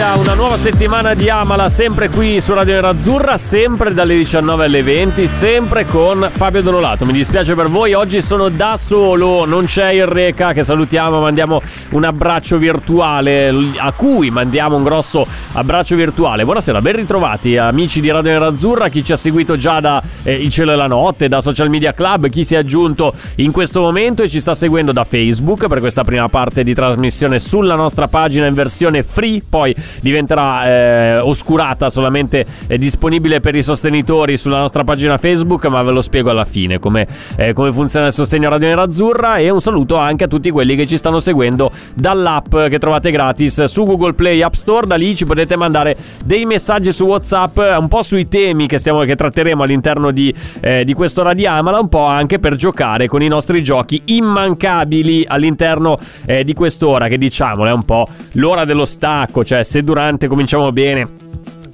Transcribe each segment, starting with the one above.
Inizia una nuova settimana di Amala, sempre qui su Radio Nerazzurra, sempre dalle 19 alle 20, sempre con Fabio Donolato. Mi dispiace per voi, oggi sono da solo, non c'è il Reca che salutiamo, mandiamo un abbraccio virtuale a cui mandiamo un grosso abbraccio virtuale. Buonasera, ben ritrovati amici di Radio Nerazzurra, chi ci ha seguito già da eh, Il Cielo e la Notte, da Social Media Club, chi si è aggiunto in questo momento e ci sta seguendo da Facebook per questa prima parte di trasmissione sulla nostra pagina in versione free, poi diventerà eh, oscurata, solamente eh, disponibile per i sostenitori sulla nostra pagina Facebook, ma ve lo spiego alla fine come, eh, come funziona il sostegno a Radio Nerazzurra. E un saluto anche a tutti quelli che ci stanno seguendo dall'app che trovate gratis su Google Play App Store, da lì ci potete mandare dei messaggi su WhatsApp un po' sui temi che, stiamo, che tratteremo all'interno di, eh, di questo Radiamala, un po' anche per giocare con i nostri giochi immancabili all'interno eh, di quest'ora che diciamo è un po' l'ora dello stacco, cioè se durante cominciamo bene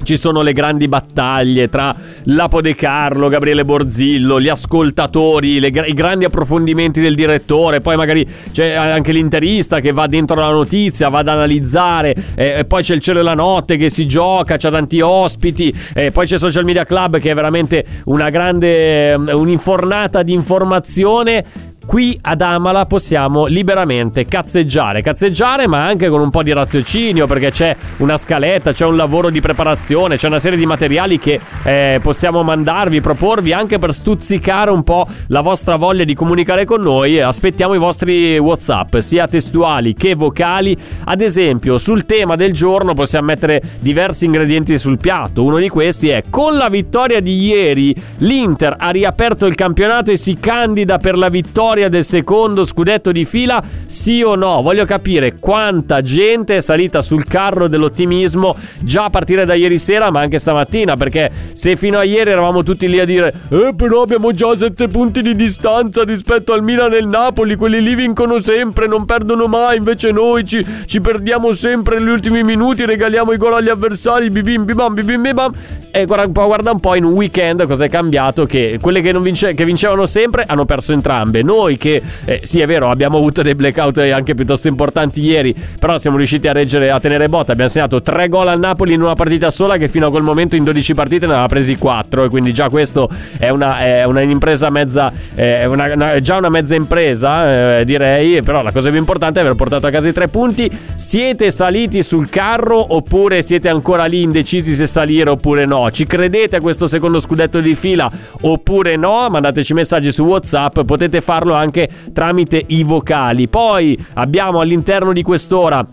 ci sono le grandi battaglie tra Lapo De Carlo, Gabriele Borzillo, gli ascoltatori, le, i grandi approfondimenti del direttore, poi magari c'è anche l'interista che va dentro la notizia, va ad analizzare, eh, poi c'è il cielo e la notte che si gioca, c'è tanti ospiti, eh, poi c'è Social Media Club che è veramente una grande, un'infornata di informazione qui ad Amala possiamo liberamente cazzeggiare, cazzeggiare ma anche con un po' di raziocinio perché c'è una scaletta, c'è un lavoro di preparazione, c'è una serie di materiali che eh, possiamo mandarvi, proporvi anche per stuzzicare un po' la vostra voglia di comunicare con noi. Aspettiamo i vostri WhatsApp, sia testuali che vocali. Ad esempio, sul tema del giorno possiamo mettere diversi ingredienti sul piatto. Uno di questi è con la vittoria di ieri l'Inter ha riaperto il campionato e si candida per la vittoria del secondo scudetto di fila, sì o no? Voglio capire quanta gente è salita sul carro dell'ottimismo già a partire da ieri sera, ma anche stamattina, perché se fino a ieri eravamo tutti lì a dire "Eh, però abbiamo già sette punti di distanza rispetto al Milan e il Napoli, quelli lì vincono sempre, non perdono mai, invece noi ci, ci perdiamo sempre negli ultimi minuti, regaliamo i gol agli avversari, bibim bibam bibim bibam". E guarda, guarda un po' in un weekend cosa è cambiato che quelle che, vince, che vincevano sempre hanno perso entrambe. Noi noi che eh, sì è vero abbiamo avuto dei blackout anche piuttosto importanti ieri però siamo riusciti a reggere a tenere botta. Abbiamo segnato 3 gol al Napoli in una partita sola che fino a quel momento in 12 partite ne aveva presi 4 e quindi già questo è una, è una impresa mezza è una, una, già una mezza impresa eh, direi però la cosa più importante è aver portato a casa i 3 punti. Siete saliti sul carro oppure siete ancora lì indecisi se salire oppure no? Ci credete a questo secondo scudetto di fila oppure no? Mandateci messaggi su Whatsapp potete farlo anche tramite i vocali. Poi abbiamo all'interno di quest'ora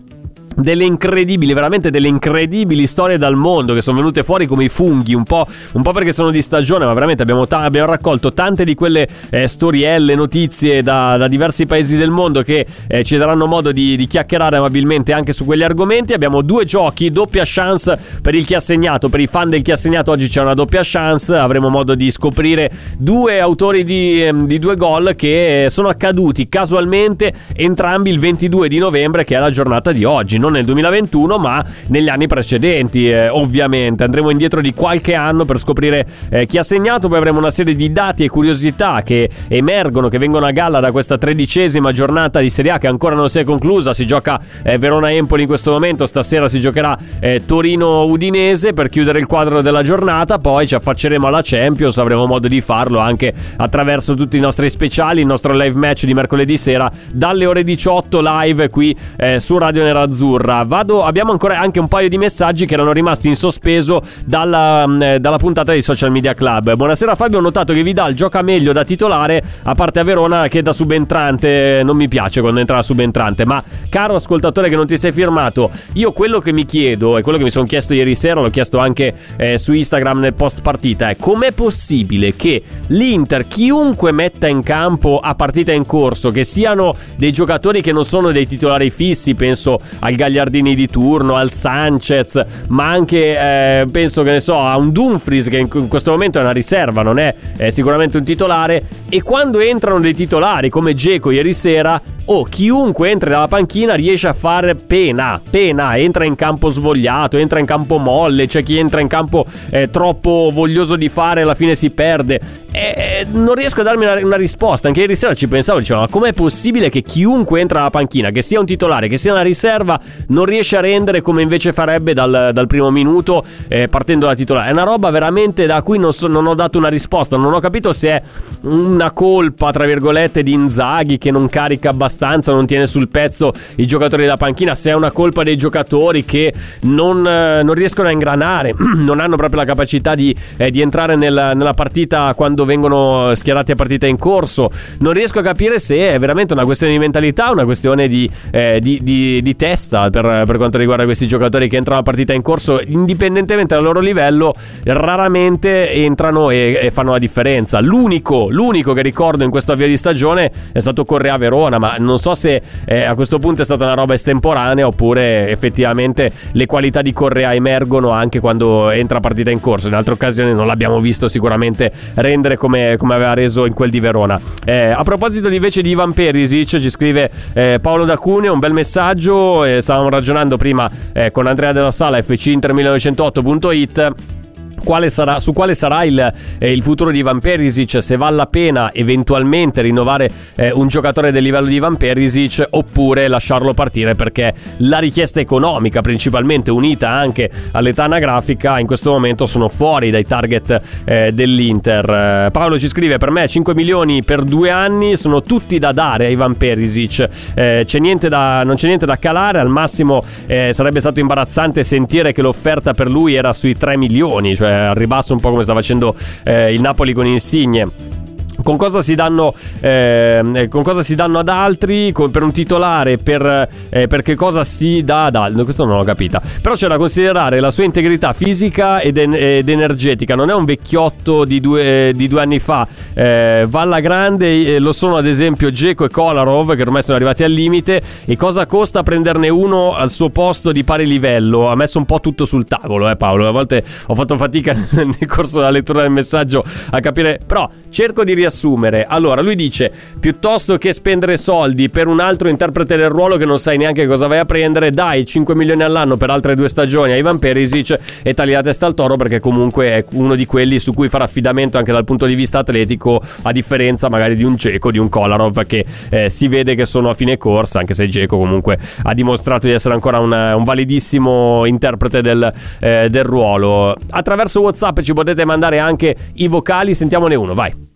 delle incredibili, veramente delle incredibili storie dal mondo che sono venute fuori come i funghi, un po', un po perché sono di stagione, ma veramente abbiamo, ta- abbiamo raccolto tante di quelle eh, storielle, notizie da, da, diversi paesi del mondo che eh, ci daranno modo di, di, chiacchierare amabilmente anche su quegli argomenti. Abbiamo due giochi, doppia chance per il chi ha segnato, per i fan del chi ha segnato oggi c'è una doppia chance, avremo modo di scoprire due autori di, ehm, di due gol che sono accaduti casualmente entrambi il 22 di novembre che è la giornata di oggi non nel 2021 ma negli anni precedenti eh, ovviamente. Andremo indietro di qualche anno per scoprire eh, chi ha segnato poi avremo una serie di dati e curiosità che emergono che vengono a galla da questa tredicesima giornata di Serie A che ancora non si è conclusa. Si gioca eh, Verona-Empoli in questo momento. Stasera si giocherà eh, Torino-Udinese per chiudere il quadro della giornata. Poi ci affacceremo alla Champions. Avremo modo di farlo anche attraverso tutti i nostri speciali. Il nostro live match di mercoledì sera dalle ore 18 live qui eh, su Radio Nerazzurra nerazzurra. Vado, abbiamo ancora anche un paio di messaggi che erano rimasti in sospeso dalla, eh, dalla puntata di Social Media Club. Buonasera Fabio, ho notato che Vidal gioca meglio da titolare, a parte a Verona che da subentrante non mi piace quando entra da subentrante, ma caro ascoltatore che non ti sei firmato, io quello che mi chiedo e quello che mi sono chiesto ieri sera, l'ho chiesto anche eh, su Instagram nel post partita, è com'è possibile che l'Inter, chiunque metta in campo a partita in corso, che siano dei giocatori che non sono dei titolari fissi, penso al Gagliardini di turno, al Sanchez, ma anche eh, penso che ne so a un Dumfries che in, in, questo momento è una riserva, non è, è sicuramente un titolare e quando entrano dei titolari come Geco ieri sera o oh, chiunque entra dalla panchina riesce a fare pena, pena, entra in campo svogliato, entra in campo molle, c'è chi entra in campo eh, troppo voglioso di fare e alla fine si perde. E, non riesco a darmi una, una, risposta, anche ieri sera ci pensavo, dicevo, ma com'è possibile che chiunque entra dalla panchina, che sia un titolare, che sia una riserva, non riesce a rendere come invece farebbe dal, dal primo minuto eh, partendo da titolare? È una roba veramente da cui non, so, non ho dato una risposta, non ho capito se è una colpa, tra virgolette, di Inzaghi che non carica abbastanza non tiene sul pezzo i giocatori della panchina, se è una colpa dei giocatori che non, eh, non riescono a ingranare, non hanno proprio la capacità di, eh, di entrare nel, nella partita quando vengono schierati a partita in corso, non riesco a capire se è veramente una questione di mentalità, una questione di, eh, di, di, di testa per, per, quanto riguarda questi giocatori che entrano a partita in corso, indipendentemente dal loro livello, raramente entrano e, e fanno la differenza. L'unico, l'unico che ricordo in questo avvio di stagione è stato Correa Verona, ma non so se eh, a questo punto è stata una roba estemporanea oppure effettivamente le qualità di Correa emergono anche quando entra partita in corso. In altre occasioni non l'abbiamo visto sicuramente rendere come, come aveva reso in quel di Verona. Eh, a proposito invece di Ivan Perisic, ci scrive eh, Paolo D'Acuneo un bel messaggio. stavamo ragionando prima eh, con Andrea della Sala, fcinter1908.it quale sarà, su quale sarà il, eh, il, futuro di Ivan Perisic, se vale la pena eventualmente rinnovare eh, un giocatore del livello di Ivan Perisic oppure lasciarlo partire perché la richiesta economica principalmente unita anche all'età anagrafica in questo momento sono fuori dai target eh, dell'Inter. Eh, Paolo ci scrive per me 5 milioni per due anni sono tutti da dare a Ivan Perisic, eh, c'è da, non c'è niente da calare, al massimo eh, sarebbe stato imbarazzante sentire che l'offerta per lui era sui 3 milioni, cioè al ribasso un po' come sta facendo eh, il Napoli con Insigne. Con cosa, danno, eh, con cosa si danno, ad altri? Con, per un titolare? Per, eh, per, che cosa si dà ad altri? Questo non l'ho capita. Però c'è da considerare la sua integrità fisica ed, ed energetica. Non è un vecchiotto di due, di due anni fa. Eh, va alla grande. lo sono ad esempio Geco e Kolarov, che ormai sono arrivati al limite. E cosa costa prenderne uno al suo posto di pari livello? Ha messo un po' tutto sul tavolo, eh, Paolo. A volte ho fatto fatica nel corso della lettura del messaggio a capire. Però cerco di riassumere. Allora, lui dice: piuttosto che spendere soldi per un altro interprete del ruolo che non sai neanche cosa vai a prendere, dai 5 milioni all'anno per altre due stagioni a Ivan Perisic e tagli la testa al toro perché comunque è uno di quelli su cui fare affidamento anche dal punto di vista atletico, a differenza magari di un Ceco, di un Kolarov che eh, si vede che sono a fine corsa, anche se Ceco comunque ha dimostrato di essere ancora un, un validissimo interprete del, eh, del ruolo. Attraverso WhatsApp ci potete mandare anche i vocali, sentiamone uno, vai.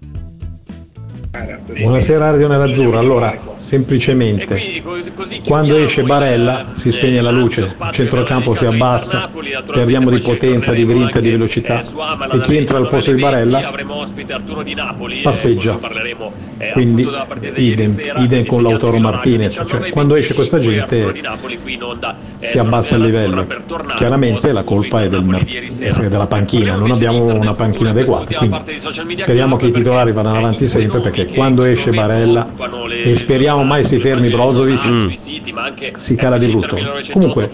Buonasera Radio Nerazzurra, allora semplicemente. Quando esce Barella si spegne la luce, il centrocampo si abbassa, perdiamo di potenza, di grinta, di velocità. e chi entra al posto di Barella? passeggia, quindi idem, idem con l'Autoro Martinez, cioè quando esce questa gente si abbassa il livello, chiaramente la colpa è del, della panchina, non abbiamo una panchina adeguata, quindi speriamo che i titolari vadano avanti sempre perché quando esce Barella e speriamo mai si fermi Brozovic mm. si cala di brutto. Comunque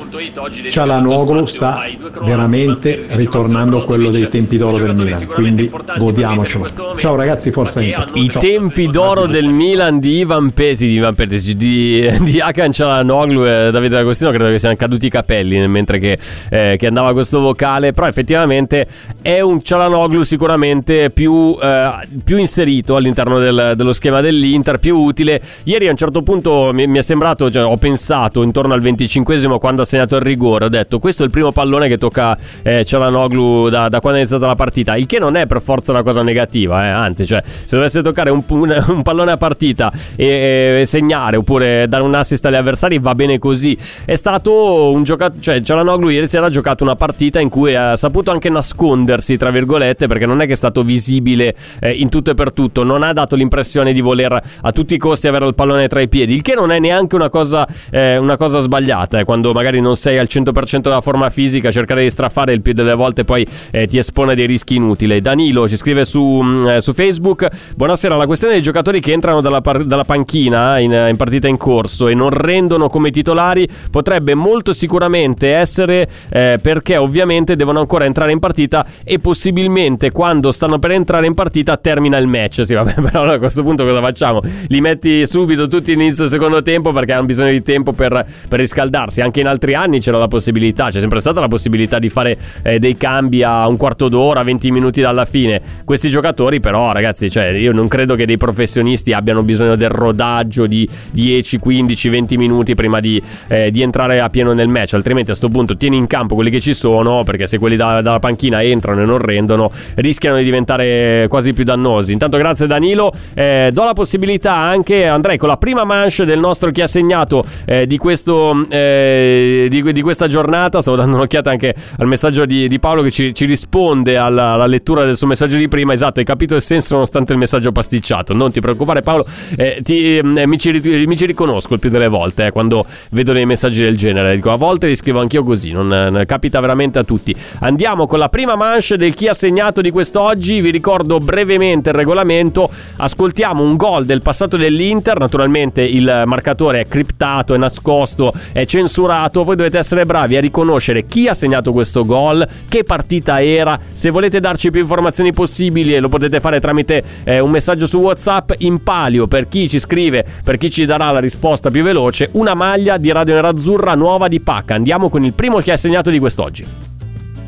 Cialanoglu sta veramente ritornando quello dei tempi d'oro del Milan quindi godiamocelo. Ciao ragazzi forza Inter. I tempi d'oro del Milan di Ivan Pesi di Ivan Pesi di, di Akan Cialanoglu e Davide D'Agostino credo che siano caduti i capelli mentre che, eh, che andava questo vocale però effettivamente è un Cialanoglu sicuramente più, eh, più inserito all'interno del dello schema dell'Inter più utile. Ieri a un certo punto mi, mi è sembrato, cioè, ho pensato intorno al 25esimo quando ha segnato il rigore, ho detto questo è il primo pallone che tocca eh, Cialanoglu da, da, quando è iniziata la partita, il che non è per forza una cosa negativa, eh, anzi, cioè, se dovesse toccare un, un, un pallone a partita e, e, segnare oppure dare un assist agli avversari va bene così. È stato un giocatore, cioè Cialanoglu ieri sera ha giocato una partita in cui ha saputo anche nascondersi, tra virgolette, perché non è che è stato visibile eh, in tutto e per tutto, non ha dato l'impressione di voler a tutti i costi avere il pallone tra i piedi, il che non è neanche una cosa, eh, una cosa sbagliata, eh, quando magari non sei al 100% della forma fisica, cercare di strafare il più delle volte poi eh, ti espone dei rischi inutili. Danilo ci scrive su, mm, eh, su, Facebook, buonasera, la questione dei giocatori che entrano dalla, par- dalla panchina in, in partita in corso e non rendono come titolari potrebbe molto sicuramente essere eh, perché ovviamente devono ancora entrare in partita e possibilmente quando stanno per entrare in partita termina il match. Sì, vabbè, però a questo punto cosa facciamo? Li metti subito tutti inizio secondo tempo perché hanno bisogno di tempo per, per, riscaldarsi. Anche in altri anni c'era la possibilità, c'è sempre stata la possibilità di fare eh, dei cambi a un quarto d'ora, 20 minuti dalla fine. Questi giocatori, però, ragazzi, cioè, io non credo che dei professionisti abbiano bisogno del rodaggio di 10, 15, 20 minuti prima di, eh, di entrare a pieno nel match. Altrimenti a questo punto tieni in campo quelli che ci sono, perché se quelli da, dalla panchina entrano e non rendono, rischiano di diventare quasi più dannosi. Intanto, grazie Danilo. Eh, do la possibilità anche, Andrei, con la prima manche del nostro chi ha segnato eh, di, questo, eh, di, di, questa giornata. Stavo dando un'occhiata anche al messaggio di, di Paolo che ci, ci risponde alla, alla, lettura del suo messaggio di prima. Esatto, hai capito il senso nonostante il messaggio pasticciato. Non ti preoccupare, Paolo. Eh, ti, eh, mi, ci, mi, ci, riconosco il più delle volte eh, quando vedo dei messaggi del genere. Dico, a volte li scrivo anch'io così, non, non capita veramente a tutti. Andiamo con la prima manche del chi ha segnato di quest'oggi. Vi ricordo brevemente il regolamento. Ascoltiamo un gol del passato dell'Inter. Naturalmente il marcatore è criptato, è nascosto, è censurato. Voi dovete essere bravi a riconoscere chi ha segnato questo gol, che partita era. Se volete darci più informazioni possibili, lo potete fare tramite eh, un messaggio su WhatsApp in palio per chi ci scrive, per chi ci darà la risposta più veloce. Una maglia di Radio Nerazzurra nuova di pacca. Andiamo con il primo che ha segnato di quest'oggi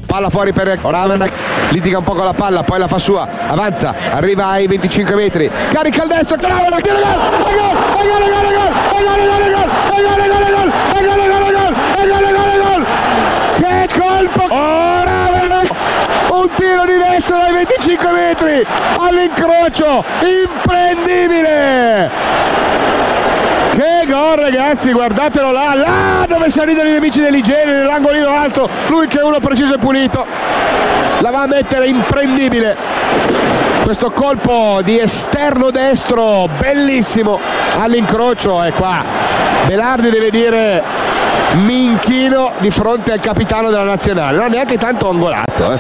palla fuori per Oramen litiga un po' con la palla poi la fa sua avanza arriva ai 25 metri carica il destro tira gol gol gol gol gol gol che colpo Oramen un tiro di destra dai 25 metri all'incrocio imprendibile gol ragazzi, guardatelo là, là dove si arrivano i nemici dell'igiene, nell'angolino alto, lui che è uno preciso e pulito, la va a mettere imprendibile. Questo colpo di esterno destro, bellissimo, all'incrocio è qua. Belardi deve dire mi inchino di fronte al capitano della nazionale, non è neanche tanto angolato. Eh.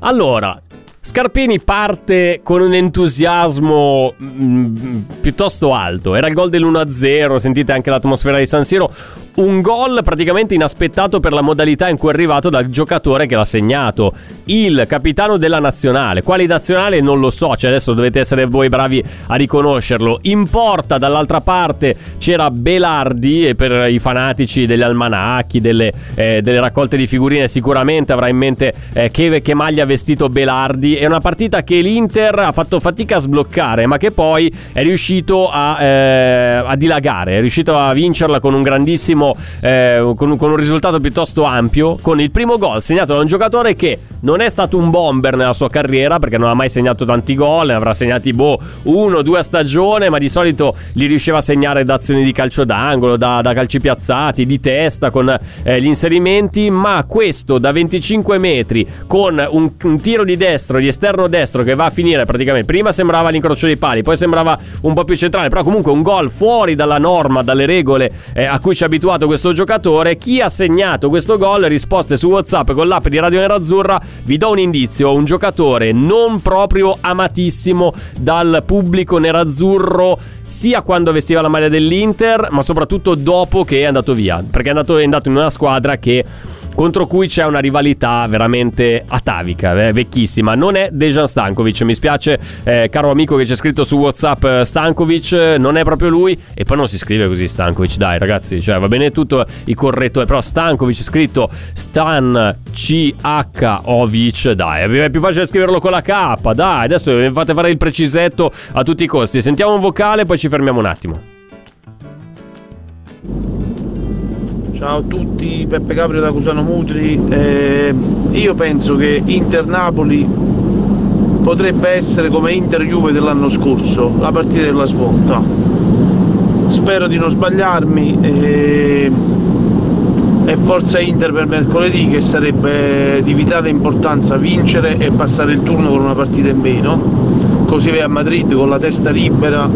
Allora, Scarpini parte con un entusiasmo mm, piuttosto alto. Era il gol dell'1-0, sentite anche l'atmosfera di San Siro. Un gol praticamente inaspettato per la modalità in cui è arrivato dal giocatore che l'ha segnato. Il capitano della nazionale. Quali nazionale non lo so, cioè adesso dovete essere voi bravi a riconoscerlo. In porta dall'altra parte c'era Belardi e per i fanatici degli almanacchi, delle, eh, delle raccolte di figurine sicuramente avrà in mente eh, che, che maglia ha vestito Belardi è una partita che l'Inter ha fatto fatica a sbloccare, ma che poi è riuscito a, eh, a dilagare, è riuscito a vincerla con un grandissimo, eh, con, con un risultato piuttosto ampio, con il primo gol segnato da un giocatore che non è stato un bomber nella sua carriera perché non ha mai segnato tanti gol, ne avrà segnati boh uno, due a stagione, ma di solito li riusciva a segnare da azioni di calcio d'angolo, da, da calci piazzati, di testa con eh, gli inserimenti, ma questo da 25 metri con un, un tiro di destro di esterno destro che va a finire praticamente. Prima sembrava l'incrocio dei pali, poi sembrava un po' più centrale, però comunque un gol fuori dalla norma, dalle regole eh, a cui ci ha abituato questo giocatore. Chi ha segnato questo gol? Risposte su WhatsApp con l'app di Radio Nerazzurra. Vi do un indizio: un giocatore non proprio amatissimo dal pubblico nerazzurro, sia quando vestiva la maglia dell'Inter, ma soprattutto dopo che è andato via. Perché è andato, è andato in una squadra che contro cui c'è una rivalità veramente atavica, eh, vecchissima. Non è Dejan Stankovic, mi spiace, eh, caro amico che c'è scritto su WhatsApp eh, Stankovic, non è proprio lui e poi non si scrive così Stankovic, dai ragazzi, cioè va bene tutto i corretto, però Stankovic scritto Stan C H Ovic, dai, è più facile scriverlo con la K, dai, adesso fate fare il precisetto a tutti i costi. Sentiamo un vocale poi ci fermiamo un attimo. Ciao a tutti, Peppe Capri da Cusano Mutri. Eh, io penso che Inter Napoli potrebbe essere come Inter Juve dell'anno scorso, la partita della svolta. Spero di non sbagliarmi eh, e forza Inter per mercoledì che sarebbe di vitale importanza vincere e passare il turno con una partita in meno. Così a Madrid con la testa libera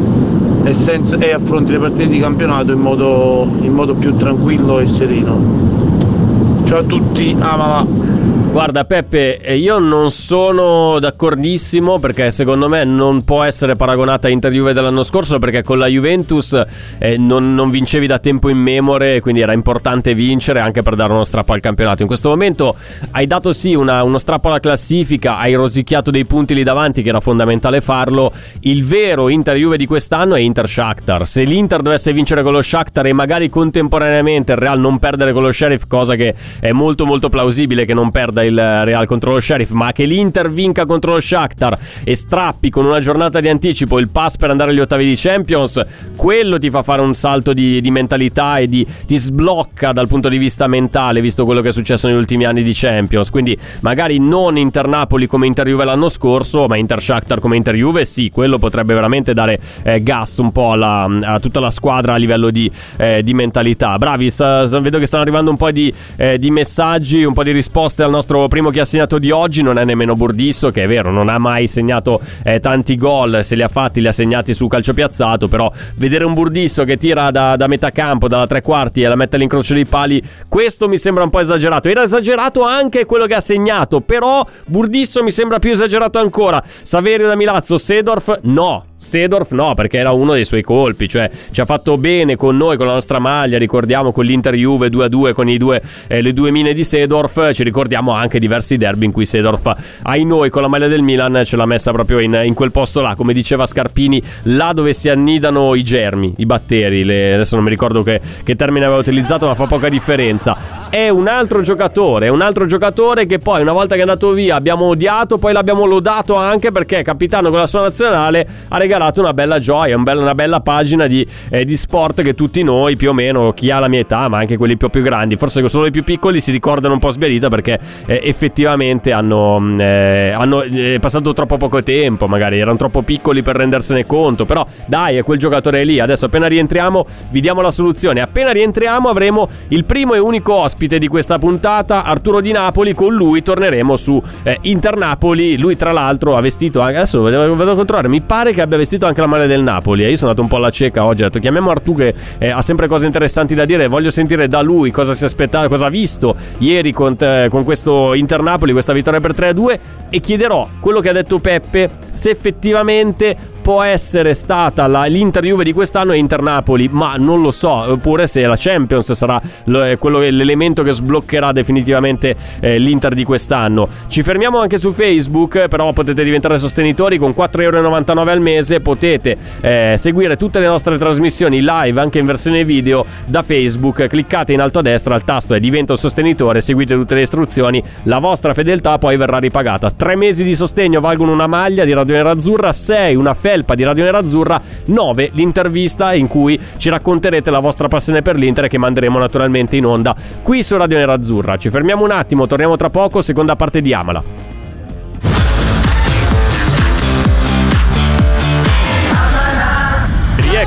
e, senza, e affronti le partite di campionato in modo, in modo più tranquillo e sereno. Ciao a tutti, amala! Guarda Peppe, eh, io non sono d'accordissimo perché secondo me non può essere paragonata a Inter Juve dell'anno scorso perché con la Juventus eh, non, non, vincevi da tempo in memore, quindi era importante vincere anche per dare uno strappo al campionato. In questo momento hai dato sì una, uno strappo alla classifica, hai rosicchiato dei punti lì davanti che era fondamentale farlo. Il vero Inter Juve di quest'anno è Inter Shakhtar. Se l'Inter dovesse vincere con lo Shakhtar e magari contemporaneamente il Real non perdere con lo Sheriff, cosa che è molto molto plausibile che non perda il Real contro lo Sheriff, ma che l'Inter vinca contro lo Shakhtar e strappi con una giornata di anticipo il pass per andare agli ottavi di Champions, quello ti fa fare un salto di, di mentalità e di, ti sblocca dal punto di vista mentale, visto quello che è successo negli ultimi anni di Champions. Quindi magari non Inter Napoli come Inter Juve l'anno scorso, ma Inter Shakhtar come Inter Juve, sì, quello potrebbe veramente dare eh, gas un po' alla, a tutta la squadra a livello di, eh, di mentalità. Bravi, sta, vedo che stanno arrivando un po' di, eh, di messaggi, un po' di risposte al nostro nostro primo che ha segnato di oggi non è nemmeno Burdisso, che è vero, non ha mai segnato eh, tanti gol, se li ha fatti li ha segnati su calcio piazzato, però vedere un Burdisso che tira da, da metà campo, dalla tre quarti e la mette all'incrocio dei pali, questo mi sembra un po' esagerato. Era esagerato anche quello che ha segnato, però Burdisso mi sembra più esagerato ancora. Saverio da Milazzo, Sedorf, no. Sedorf no, perché era uno dei suoi colpi, cioè ci ha fatto bene con noi, con la nostra maglia, ricordiamo con l'Inter Juve 2-2 con due, eh, le due mine di Sedorf, ci ricordiamo anche diversi derby in cui Sedorf, ai noi con la maglia del Milan, ce l'ha messa proprio in, in, quel posto là, come diceva Scarpini, là dove si annidano i germi, i batteri, le, adesso non mi ricordo che, che termine aveva utilizzato, ma fa poca differenza. È un altro giocatore, è un altro giocatore che poi una volta che è andato via abbiamo odiato, poi l'abbiamo lodato anche perché capitano con la sua nazionale ha regalato una bella gioia, un bella, una bella pagina di, eh, di, sport che tutti noi, più o meno, chi ha la mia età, ma anche quelli più, più grandi, forse solo i più piccoli, si ricordano un po' sbiadita perché eh, effettivamente hanno, mm, eh, hanno eh, passato troppo poco tempo, magari erano troppo piccoli per rendersene conto, però dai, è quel giocatore lì. Adesso appena rientriamo vi diamo la soluzione. Appena rientriamo avremo il primo e unico ospite di questa puntata, Arturo Di Napoli, con lui torneremo su eh, Inter Napoli. Lui tra l'altro ha vestito adesso vedo a controllare, mi pare che abbia abbia vestito anche la maglia del Napoli. E io sono andato un po' alla cieca oggi. Ho detto chiamiamo Artù che eh, ha sempre cose interessanti da dire. Voglio sentire da lui cosa si aspettava, cosa ha visto ieri con, eh, con questo Inter Napoli, questa vittoria per 3-2. E chiederò quello che ha detto Peppe, se effettivamente può essere stata la, l'Inter Juve di quest'anno e Inter Napoli, ma non lo so, oppure se la Champions sarà lo, quello, l'elemento che sbloccherà definitivamente eh, l'Inter di quest'anno. Ci fermiamo anche su Facebook, però potete diventare sostenitori con 4,99€ al mese, potete eh, seguire tutte le nostre trasmissioni live anche in versione video da Facebook, cliccate in alto a destra al tasto e divento sostenitore, seguite tutte le istruzioni, la vostra fedeltà poi verrà ripagata. Tre mesi di sostegno valgono una maglia di Radio Nerazzurra, 6 una felpa felpa di Radio Nerazzurra, 9 l'intervista in cui ci racconterete la vostra passione per l'Inter che manderemo naturalmente in onda qui su Radio Nerazzurra. Ci fermiamo un attimo, torniamo tra poco, seconda parte di Amala.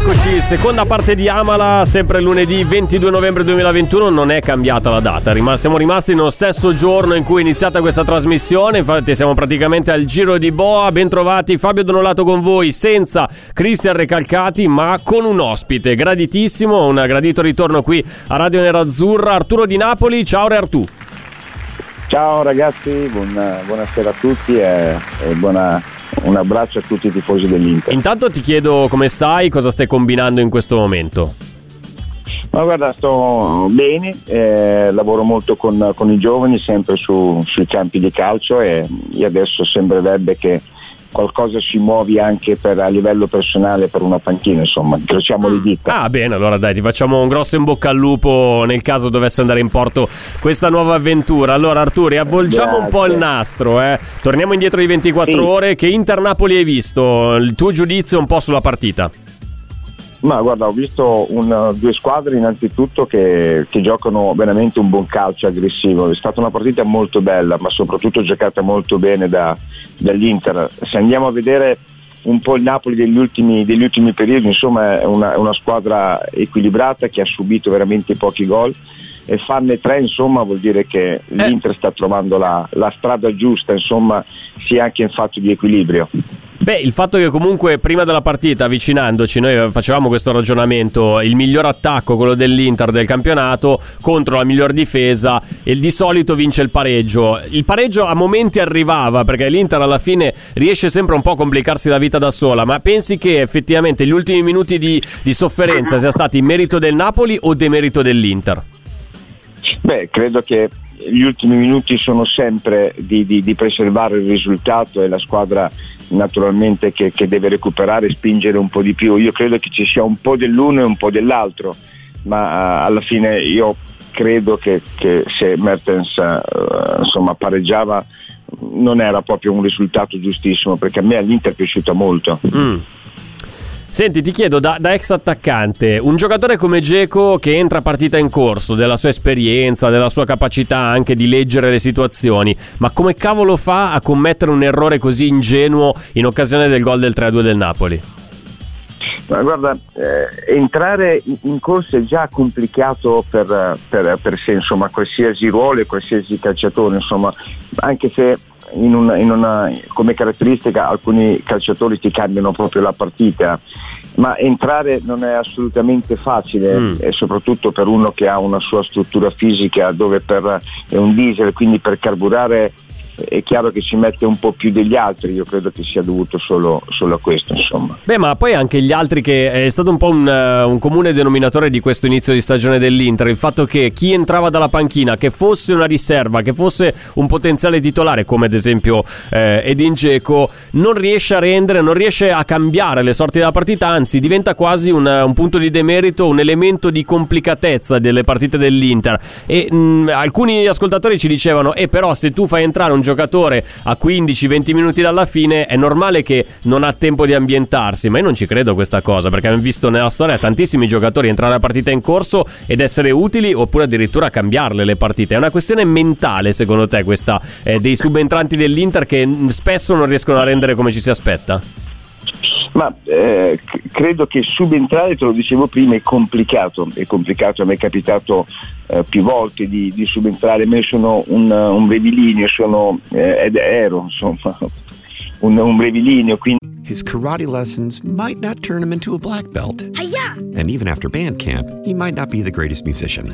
Eccoci, seconda parte di Amala, sempre lunedì 22 novembre 2021, non è cambiata la data, siamo rimasti nello stesso giorno in cui è iniziata questa trasmissione, infatti siamo praticamente al giro di Boa, bentrovati Fabio Donolato con voi, senza Cristian Recalcati ma con un ospite graditissimo, un gradito ritorno qui a Radio Nerazzurra, Arturo di Napoli, ciao Re Artù. Ciao ragazzi, buona, buonasera a tutti e, e buona un abbraccio a tutti i tifosi dell'Inter. Intanto ti chiedo come stai, cosa stai combinando in questo momento? Ma guarda, sto bene, eh, lavoro molto con, con, i giovani, sempre su, sui campi di calcio e, e adesso sembrerebbe che qualcosa si muovi anche per, a livello personale per una panchina, insomma, incrociamo le dita. Ah, bene, allora dai, ti facciamo un grosso in bocca al lupo nel caso dovesse andare in porto questa nuova avventura. Allora, Arturi, avvolgiamo Grazie. un po' il nastro, eh. Torniamo indietro di 24 sì. ore. Che Inter Napoli hai visto? Il tuo giudizio un po' sulla partita? Ma guarda, ho visto un, due squadre innanzitutto che, che, giocano veramente un buon calcio aggressivo. È stata una partita molto bella, ma soprattutto giocata molto bene da, dall'Inter. Se andiamo a vedere un po' il Napoli degli ultimi, degli ultimi periodi, insomma è una, una, squadra equilibrata che ha subito veramente pochi gol e farne tre insomma vuol dire che eh. l'Inter sta trovando la, la strada giusta, insomma sia anche in fatto di equilibrio. Beh, il fatto che comunque prima della partita, avvicinandoci, noi facevamo questo ragionamento, il miglior attacco, quello dell'Inter del campionato, contro la miglior difesa, e di solito vince il pareggio. Il pareggio a momenti arrivava, perché l'Inter alla fine riesce sempre un po' a complicarsi la vita da sola, ma pensi che effettivamente gli ultimi minuti di, di sofferenza sia stati merito del Napoli o demerito dell'Inter? Beh, credo che gli ultimi minuti sono sempre di, di, di preservare il risultato e la squadra naturalmente che, che, deve recuperare e spingere un po' di più. Io credo che ci sia un po' dell'uno e un po' dell'altro, ma uh, alla fine io credo che, che se Mertens uh, insomma, pareggiava non era proprio un risultato giustissimo perché a me all'Inter è piaciuta molto. Mm. Senti, ti chiedo da, da, ex attaccante, un giocatore come Geco che entra partita in corso, della sua esperienza, della sua capacità anche di leggere le situazioni, ma come cavolo fa a commettere un errore così ingenuo in occasione del gol del 3-2 del Napoli? Ma guarda, eh, entrare in corsa è già complicato per, per, per sé, insomma, qualsiasi ruolo e qualsiasi calciatore, insomma, anche se in una, in una, come caratteristica alcuni calciatori ti cambiano proprio la partita, ma entrare non è assolutamente facile, mm. e soprattutto per uno che ha una sua struttura fisica dove per, è un diesel, quindi per carburare è chiaro che si mette un po' più degli altri, io credo che sia dovuto solo, solo a questo. Insomma. Beh, ma poi anche gli altri che è stato un po' un, uh, un, comune denominatore di questo inizio di stagione dell'Inter, il fatto che chi entrava dalla panchina, che fosse una riserva, che fosse un potenziale titolare, come ad esempio eh, Edin Dzeko, non riesce a rendere, non riesce a cambiare le sorti della partita, anzi diventa quasi un, un punto di demerito, un elemento di complicatezza delle partite dell'Inter. E mh, mm, alcuni ascoltatori ci dicevano, e eh, però se tu fai entrare un giocatore a 15-20 minuti dalla fine è normale che non ha tempo di ambientarsi, ma io non ci credo questa cosa perché abbiamo visto nella storia tantissimi giocatori entrare a partita in corso ed essere utili oppure addirittura cambiarle le partite. È una questione mentale secondo te questa eh, dei subentranti dell'Inter che spesso non riescono a rendere come ci si aspetta? Ma eh, credo che subentrare, te lo dicevo prima, è complicato, è complicato, a me è capitato eh, più volte di, di, subentrare, me sono un, un brevilineo, sono, eh, ed ero insomma un, un brevilineo. Quindi... His karate lessons might not turn him into a black belt. Hi-ya! And even after band camp, he might not be the greatest musician.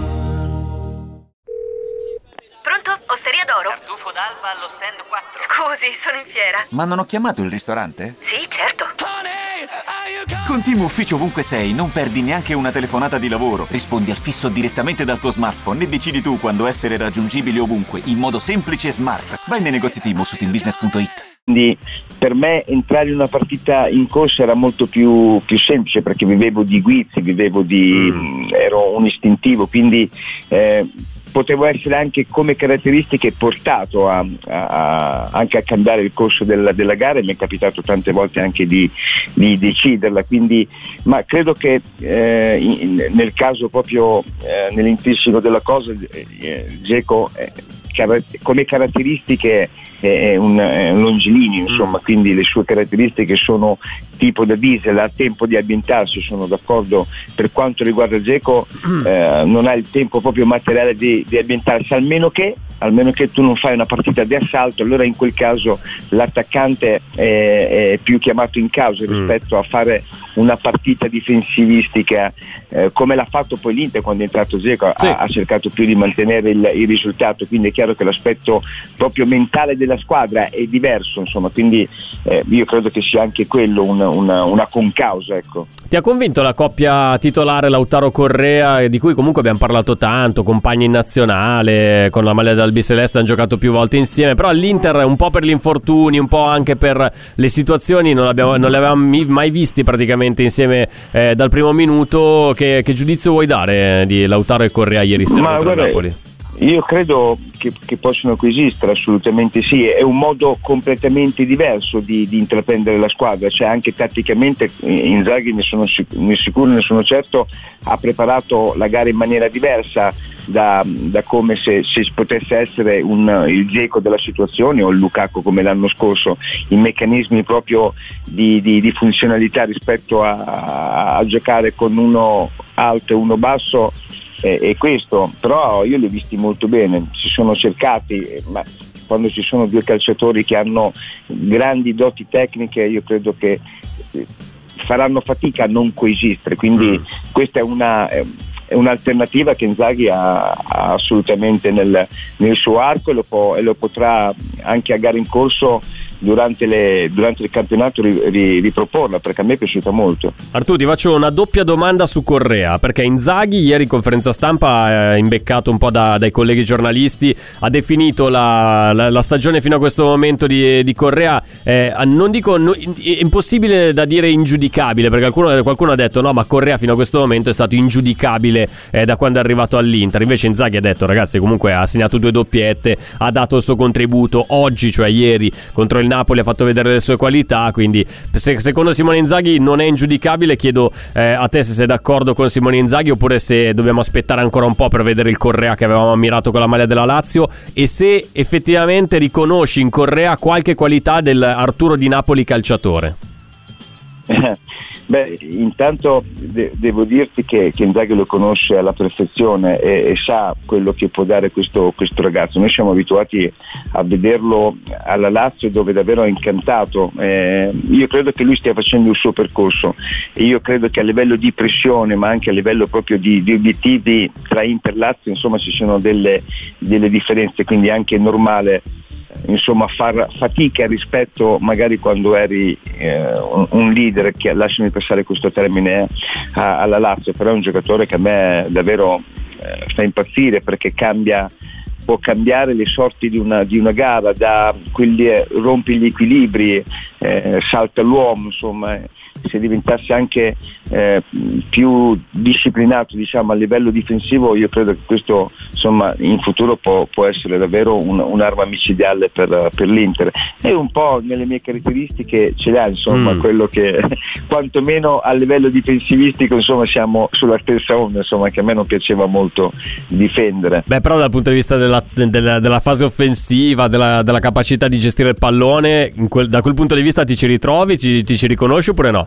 D'oro? Tartufo d'alba allo stand 4. Scusi, sono in fiera. Ma non ho chiamato il ristorante? Sì, certo. Con Team Ufficio ovunque sei, non perdi neanche una telefonata di lavoro. Rispondi al fisso direttamente dal tuo smartphone e decidi tu quando essere raggiungibile ovunque, in modo semplice e smart. Vai nei negozi Team su teambusiness.it. Quindi per me entrare in una partita in corsa era molto più, più semplice perché vivevo di guizzi, vivevo di, mm. ero un istintivo, quindi eh, potevo essere anche come caratteristiche portato a, a, anche a cambiare il corso della, della, gara e mi è capitato tante volte anche di, di deciderla, quindi, ma credo che eh, in, nel caso proprio eh, nell'intrinseco della cosa eh, Geco eh, come caratteristiche è un, è un longilineo, insomma, mm. quindi le sue caratteristiche sono tipo da diesel, ha tempo di ambientarsi, sono d'accordo per quanto riguarda Geco, mm. eh, non ha il tempo proprio materiale di, di ambientarsi, almeno che almeno che tu non fai una partita di assalto, allora in quel caso l'attaccante è, è più chiamato in causa mm. rispetto a fare una partita difensivistica eh, come l'ha fatto poi l'Inter quando è entrato Zeco, sì. ha, ha, cercato più di mantenere il, il, risultato, quindi è chiaro che l'aspetto proprio mentale della squadra è diverso, insomma, quindi eh, io credo che sia anche quello una, una, una concausa. Ecco. Ti ha convinto la coppia titolare Lautaro Correa, di cui comunque abbiamo parlato tanto, compagni in nazionale, con la maglia dell'Albi Celeste hanno giocato più volte insieme, però all'Inter un po' per gli infortuni, un po' anche per le situazioni, non, non li avevamo mai visti praticamente insieme eh, dal primo minuto. Che, che, giudizio vuoi dare di Lautaro e Correa ieri sera Ma, contro Napoli? Io credo che, che, possono coesistere, assolutamente sì, è un modo completamente diverso di, di intraprendere la squadra, cioè anche tatticamente Inzaghi ne sono, sicuro, ne sono certo, ha preparato la gara in maniera diversa da, da come se, se, potesse essere un, il Geco della situazione o il Lukaku come l'anno scorso, i meccanismi proprio di, di, di funzionalità rispetto a, a, a giocare con uno alto e uno basso è, è questo, però io li ho visti molto bene, si sono cercati, ma quando ci sono due calciatori che hanno grandi doti tecniche io credo che eh, faranno fatica a non coesistere, quindi mm. questa è una, è un'alternativa che Inzaghi ha, ha assolutamente nel, nel, suo arco e lo, può, e lo potrà anche a gara in corso durante, le, durante il campionato riproporla perché a me è piaciuta molto. Artù ti faccio una doppia domanda su Correa perché Inzaghi ieri in conferenza stampa eh, imbeccato un po' da, dai colleghi giornalisti ha definito la, la, la, stagione fino a questo momento di, di Correa eh, non dico no, impossibile da dire ingiudicabile perché qualcuno, qualcuno, ha detto no ma Correa fino a questo momento è stato ingiudicabile eh, da quando è arrivato all'Inter invece Inzaghi ha detto ragazzi comunque ha segnato due doppiette ha dato il suo contributo oggi cioè ieri contro il Napoli ha fatto vedere le sue qualità, quindi se, secondo Simone Inzaghi non è ingiudicabile, chiedo eh, a te se sei d'accordo con Simone Inzaghi oppure se dobbiamo aspettare ancora un po' per vedere il Correa che avevamo ammirato con la maglia della Lazio e se effettivamente riconosci in Correa qualche qualità del Arturo di Napoli calciatore. Beh, intanto de- devo dirti che, che Inzaghi lo conosce alla perfezione e, e sa quello che può dare questo, questo, ragazzo. Noi siamo abituati a vederlo alla Lazio dove davvero ha incantato. Eh, io credo che lui stia facendo il suo percorso e io credo che a livello di pressione ma anche a livello proprio di, di obiettivi tra Inter e Lazio insomma ci sono delle, delle differenze, quindi è anche normale insomma, far fatica rispetto magari quando eri eh, un, leader, che lasciami passare questo termine, a, alla Lazio, però è un giocatore che a me davvero eh, fa impazzire perché cambia può cambiare le sorti di una, di una gara, da quelli, eh, rompi gli equilibri, eh, salta l'uomo, insomma, se diventasse anche eh, più disciplinato diciamo, a livello difensivo io credo che questo insomma, in futuro può, può essere davvero un, un'arma micidiale per, per, l'Inter e un po' nelle mie caratteristiche ce l'ha insomma mm. quello che quantomeno a livello difensivistico insomma, siamo sulla stessa onda insomma, che a me non piaceva molto difendere beh però dal punto di vista della, della, della fase offensiva della, della, capacità di gestire il pallone quel, da quel punto di vista ti ci ritrovi ti, ti ci riconosci oppure no?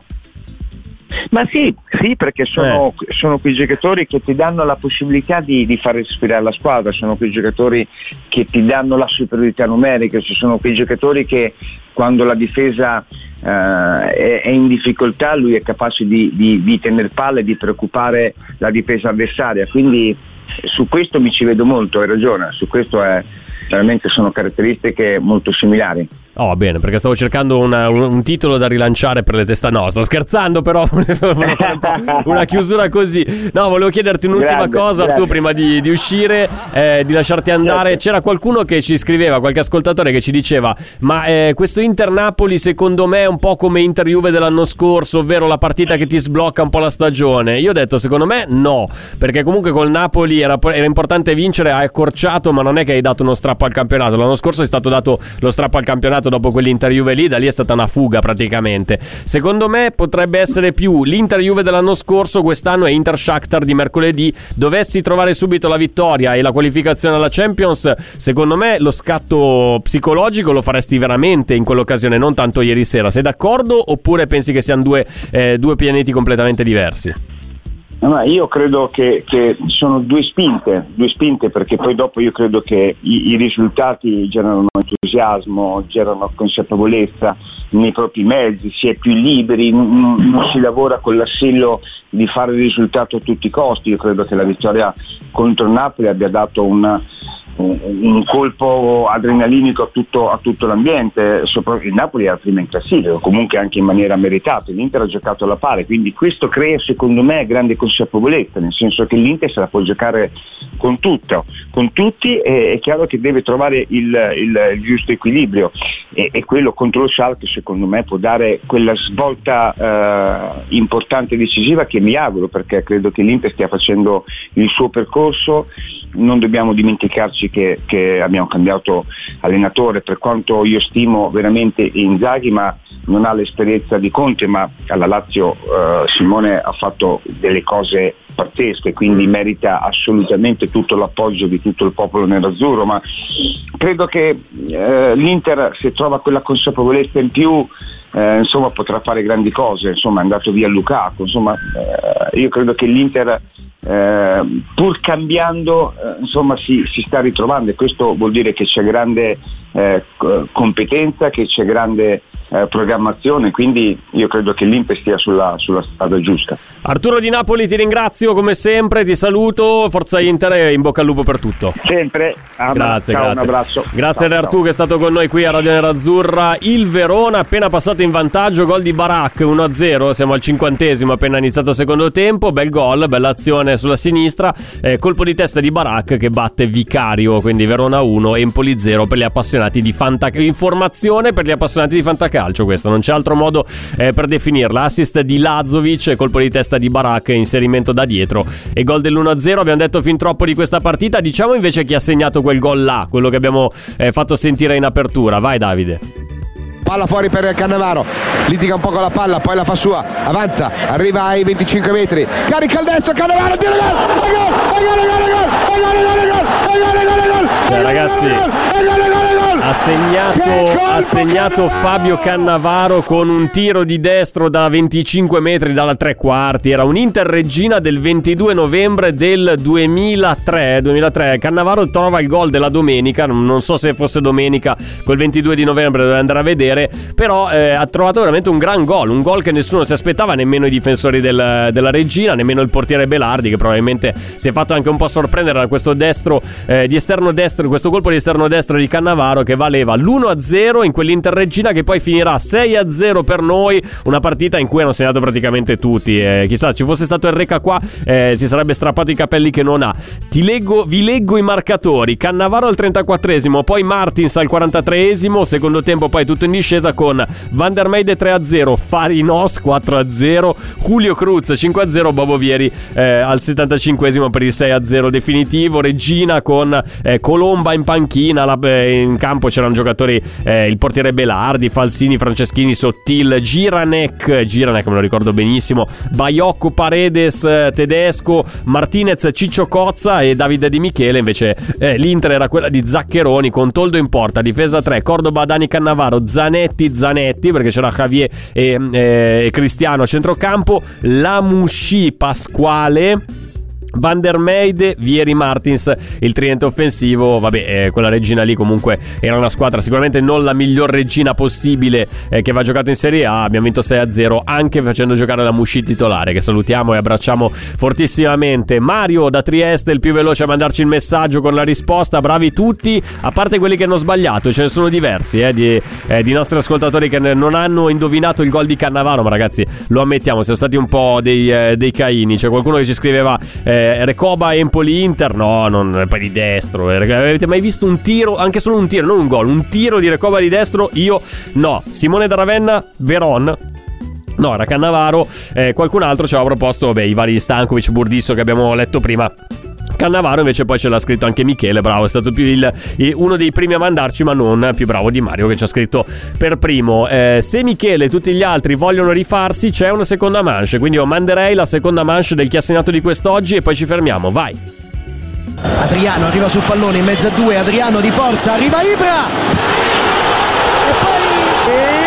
Ma sì, sì perché sono, eh. sono, quei giocatori che ti danno la possibilità di, di, far respirare la squadra, sono quei giocatori che ti danno la superiorità numerica, ci sono quei giocatori che quando la difesa eh, è, è, in difficoltà lui è capace di, di, di tenere palle e di preoccupare la difesa avversaria. Quindi su questo mi ci vedo molto, hai ragione, su questo è, veramente sono caratteristiche molto similari. Oh, bene, perché stavo cercando una, un, un, titolo da rilanciare per le testa. No, sto scherzando, però volevo fare un una chiusura così. No, volevo chiederti un'ultima grande, cosa, grande. tu, prima di, di uscire, eh, di lasciarti andare. Certo. C'era qualcuno che ci scriveva, qualche ascoltatore che ci diceva: Ma eh, questo Inter-Napoli, secondo me, è un po' come Inter-Juve dell'anno scorso, ovvero la partita che ti sblocca un po' la stagione. Io ho detto, secondo me, no, perché comunque col Napoli era, era importante vincere, hai accorciato, ma non è che hai dato uno strappo al campionato. L'anno scorso è stato dato lo strappo al campionato eliminato dopo quell'Inter-Juve lì, da lì è stata una fuga praticamente. Secondo me potrebbe essere più l'Inter-Juve dell'anno scorso, quest'anno è Inter-Shakhtar di mercoledì. Dovessi trovare subito la vittoria e la qualificazione alla Champions, secondo me lo scatto psicologico lo faresti veramente in quell'occasione, non tanto ieri sera. Sei d'accordo oppure pensi che siano due, eh, due pianeti completamente diversi? Ma io credo che, che, sono due spinte, due spinte perché poi dopo io credo che i, i risultati generano entusiasmo, generano consapevolezza nei propri mezzi, si è più liberi, non, non si lavora con l'assillo di fare il risultato a tutti i costi. Io credo che la vittoria contro Napoli abbia dato una, un colpo adrenalinico a tutto, a tutto l'ambiente, il Napoli era prima in classifica, comunque anche in maniera meritata, l'Inter ha giocato alla pari, quindi questo crea secondo me grande consapevolezza, nel senso che l'Inter se la può giocare con tutto, con tutti è chiaro che deve trovare il, il, il giusto equilibrio e, e, quello contro lo Schalke secondo me può dare quella svolta eh, importante e decisiva che mi auguro perché credo che l'Inter stia facendo il suo percorso, non dobbiamo dimenticarci che, che, abbiamo cambiato allenatore, per quanto io stimo veramente Inzaghi, ma non ha l'esperienza di Conte, ma alla Lazio eh, Simone ha fatto delle cose pazzesche, quindi merita assolutamente tutto l'appoggio di tutto il popolo nerazzurro, ma credo che eh, l'Inter se trova quella consapevolezza in più eh, insomma, potrà fare grandi cose, insomma, è andato via Lukaku, insomma, eh, io credo che l'Inter eh, pur cambiando eh, insomma, si, si, sta ritrovando e questo vuol dire che c'è grande eh, competenza, che c'è grande eh, programmazione, quindi io credo che l'Inter stia sulla, sulla, strada giusta. Arturo di Napoli ti ringrazio come sempre, ti saluto, Forza Inter e in bocca al lupo per tutto. Sempre, ah, grazie, ciao, grazie. un abbraccio. Grazie ciao, a Artù che è stato con noi qui a Radio Nerazzurra. Il Verona appena passato in vantaggio, gol di Barak 1-0, siamo al cinquantesimo, appena iniziato il secondo tempo, bel gol, bella azione sulla sinistra, eh, colpo di testa di Barak che batte Vicario, quindi Verona 1, Empoli 0 per gli appassionati di fantacalcio. Informazione per gli appassionati di fantacalcio questa, non c'è altro modo eh, per definirla. Assist di Lazovic, colpo di testa di Barak, inserimento da dietro e gol dell'1-0. Abbiamo detto fin troppo di questa partita, diciamo invece chi ha segnato quel gol là, quello che abbiamo eh, fatto sentire in apertura. Vai Davide. Palla fuori per Cannavaro, litiga un po' con la palla, poi la fa sua, avanza, arriva ai 25 metri, carica il destro, Cannavaro, tira gol, gol, gol, gol, gol, gol, gol, gol, gol, gol, gol, gol, cioè, ragazzi, ha segnato, ha segnato Fabio Cannavaro con un tiro di destro da 25 metri dalla tre quarti. Era un Inter Regina del 22 novembre del 2003. 2003. Cannavaro trova il gol della domenica. Non so se fosse domenica, quel 22 di novembre, dove andare a vedere. Però eh, ha trovato veramente un gran gol. Un gol che nessuno si aspettava, nemmeno i difensori del, della Regina, nemmeno il portiere Belardi, che probabilmente si è fatto anche un po' sorprendere da questo destro eh, di esterno destro, questo colpo di esterno destro di Cannavaro che valeva l'1-0 in quell'Interregina che poi finirà 6-0 per noi, una partita in cui hanno segnato praticamente tutti. Eh, chissà, ci fosse stato Enrica qua, eh, si sarebbe strappato i capelli che non ha. Ti leggo, vi leggo i marcatori. Cannavaro al 34esimo, poi Martins al 43esimo, secondo tempo poi tutto in discesa con Van der Meide 3-0, Farinos 4-0, Julio Cruz 5-0, Bobo Vieri eh, al 75esimo per il 6-0 definitivo, Regina con eh, Colomba in panchina, la, eh, in campo c'erano giocatori, eh, il portiere Belardi, Falsini, Franceschini, Sottil, Giranek, Giranek me lo ricordo benissimo, Baiocco, Paredes, eh, Tedesco, Martinez, Ciccio Cozza e Davide Di Michele, invece eh, l'Inter era quella di Zaccheroni con Toldo in porta, difesa 3, Cordoba, Dani Cannavaro, Zanetti, Zanetti, perché c'era Javier e, e Cristiano a centrocampo, Lamusci, Pasquale Van der Meide, Vieri Martins, il triente offensivo, vabbè, eh, quella regina lì comunque era una squadra sicuramente non la miglior regina possibile eh, che va giocato in Serie A, abbiamo vinto 6-0 anche facendo giocare la Musci titolare che salutiamo e abbracciamo fortissimamente. Mario da Trieste, il più veloce a mandarci il messaggio con la risposta, bravi tutti, a parte quelli che hanno sbagliato, ce ne sono diversi eh, di, eh, di, nostri ascoltatori che non hanno indovinato il gol di Cannavaro, ma ragazzi lo ammettiamo, siamo stati un po' dei, eh, dei caini, c'è qualcuno che ci scriveva eh, Recoba Empoli Inter, no, non poi di destro. Eh, avete mai visto un tiro, anche solo un tiro, non un gol, un tiro di Recoba di destro? Io no. Simone da Ravenna, Veron. No, era Cannavaro. Eh, qualcun altro ci aveva proposto, vabbè, i vari Stankovic, Burdisso che abbiamo letto prima. Cannavaro invece poi ce l'ha scritto anche Michele, bravo, è stato più il, uno dei primi a mandarci, ma non più bravo di Mario che ci ha scritto per primo. Eh, se Michele e tutti gli altri vogliono rifarsi, c'è una seconda manche, quindi io manderei la seconda manche del chi ha segnato di quest'oggi e poi ci fermiamo, vai. Adriano arriva sul pallone in mezzo a due, Adriano di forza, arriva Ibra! E poi... E...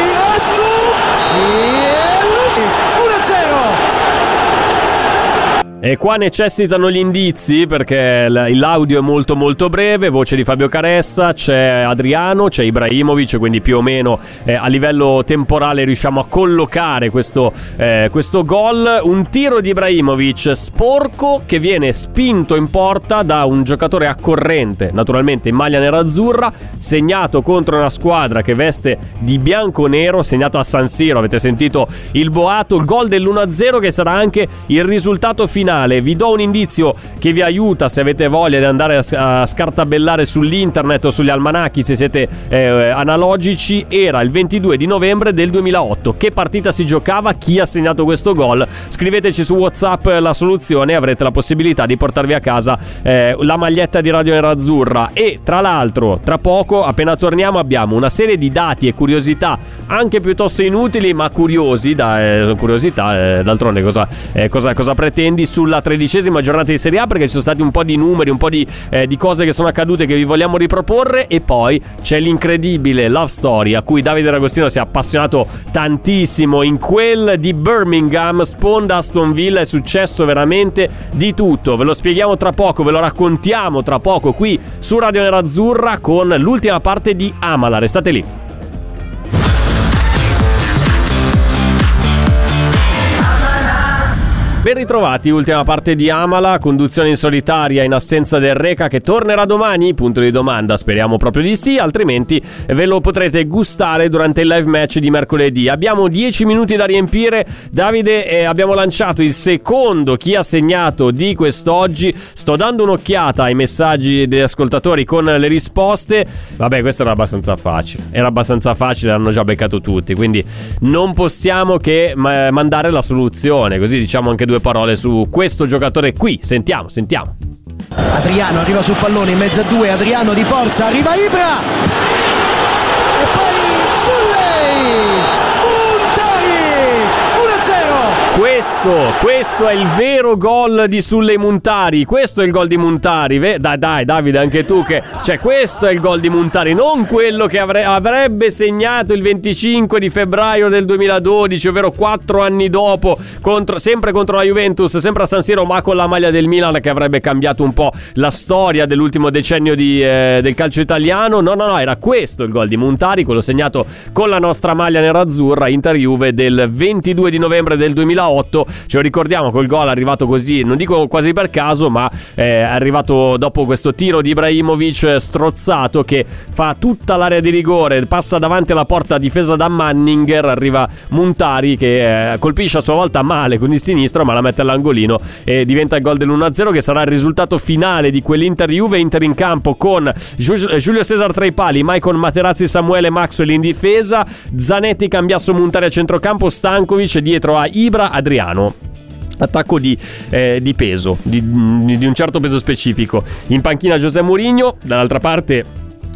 1-0! E qua necessitano gli indizi perché l'audio è molto molto breve, voce di Fabio Caressa, c'è Adriano, c'è Ibrahimovic, quindi più o meno eh, a livello temporale riusciamo a collocare questo, eh, questo gol. Un tiro di Ibrahimovic sporco che viene spinto in porta da un giocatore accorrente, naturalmente in maglia nerazzurra, segnato contro una squadra che veste di bianco-nero, segnato a San Siro, avete sentito il boato, gol dell'1-0 che sarà anche il risultato finale finale. Vi do un indizio che vi aiuta se avete voglia di andare a, scartabellare sull'internet o sugli almanacchi se siete eh, analogici. Era il 22 di novembre del 2008. Che partita si giocava? Chi ha segnato questo gol? Scriveteci su WhatsApp la soluzione e avrete la possibilità di portarvi a casa eh, la maglietta di Radio Nerazzurra. E tra l'altro, tra poco, appena torniamo, abbiamo una serie di dati e curiosità anche piuttosto inutili, ma curiosi. Da, eh, curiosità, eh, d'altronde, cosa, eh, cosa, cosa pretendi? Sulla tredicesima giornata di Serie A perché ci sono stati un po' di numeri, un po' di, eh, di cose che sono accadute che vi vogliamo riproporre. E poi c'è l'incredibile love story a cui Davide D'Agostino si è appassionato tantissimo. In quel di Birmingham, sponda Aston Villa, è successo veramente di tutto, ve lo spieghiamo tra poco, ve lo raccontiamo tra poco qui su Radio Nerazzurra con l'ultima parte di Amala, restate lì. Ben ritrovati, ultima parte di Amala, conduzione in solitaria in assenza del Reca che tornerà domani? Punto di domanda, speriamo proprio di sì, altrimenti ve lo potrete gustare durante il live match di mercoledì. Abbiamo 10 minuti da riempire, Davide eh, abbiamo lanciato il secondo chi ha segnato di quest'oggi, sto dando un'occhiata ai messaggi degli ascoltatori con le risposte, vabbè questo era abbastanza facile, era abbastanza facile, l'hanno già beccato tutti, quindi non possiamo che mandare la soluzione, così diciamo anche due due parole su questo giocatore qui. Sentiamo, sentiamo. Adriano arriva sul pallone in mezzo a due, Adriano di forza, arriva Ibra! Questo, questo è il vero gol di Sulle Muntari. Questo è il gol di Muntari. Dai, dai, Davide, anche tu che. Cioè, questo è il gol di Muntari, non quello che avre- avrebbe segnato il 25 di febbraio del 2012, ovvero quattro anni dopo, contro, sempre contro la Juventus, sempre a San Siro, ma con la maglia del Milan che avrebbe cambiato un po' la storia dell'ultimo decennio di, eh, del calcio italiano. No, no, no, era questo il gol di Muntari, quello segnato con la nostra maglia nerazzurra, Inter-Juve del 22 di novembre del 2008. 2008. Ce lo ricordiamo col gol arrivato così, non dico quasi per caso, ma eh, è arrivato dopo questo tiro di Ibrahimovic strozzato che fa tutta l'area di rigore, passa davanti alla porta difesa da Manninger, arriva Muntari che eh, colpisce a sua volta male con il sinistro, ma la mette all'angolino e diventa il gol dell'1-0 che sarà il risultato finale di quell'Inter Juve, Inter in campo con Giulio Cesar tra i pali, Maicon Materazzi, Samuele Maxwell in difesa, Zanetti, Cambiasso, Muntari a centrocampo, Stankovic dietro a Ibra, Adriano attacco di, eh, di peso, di, di, un certo peso specifico. In panchina Giuseppe Mourinho, dall'altra parte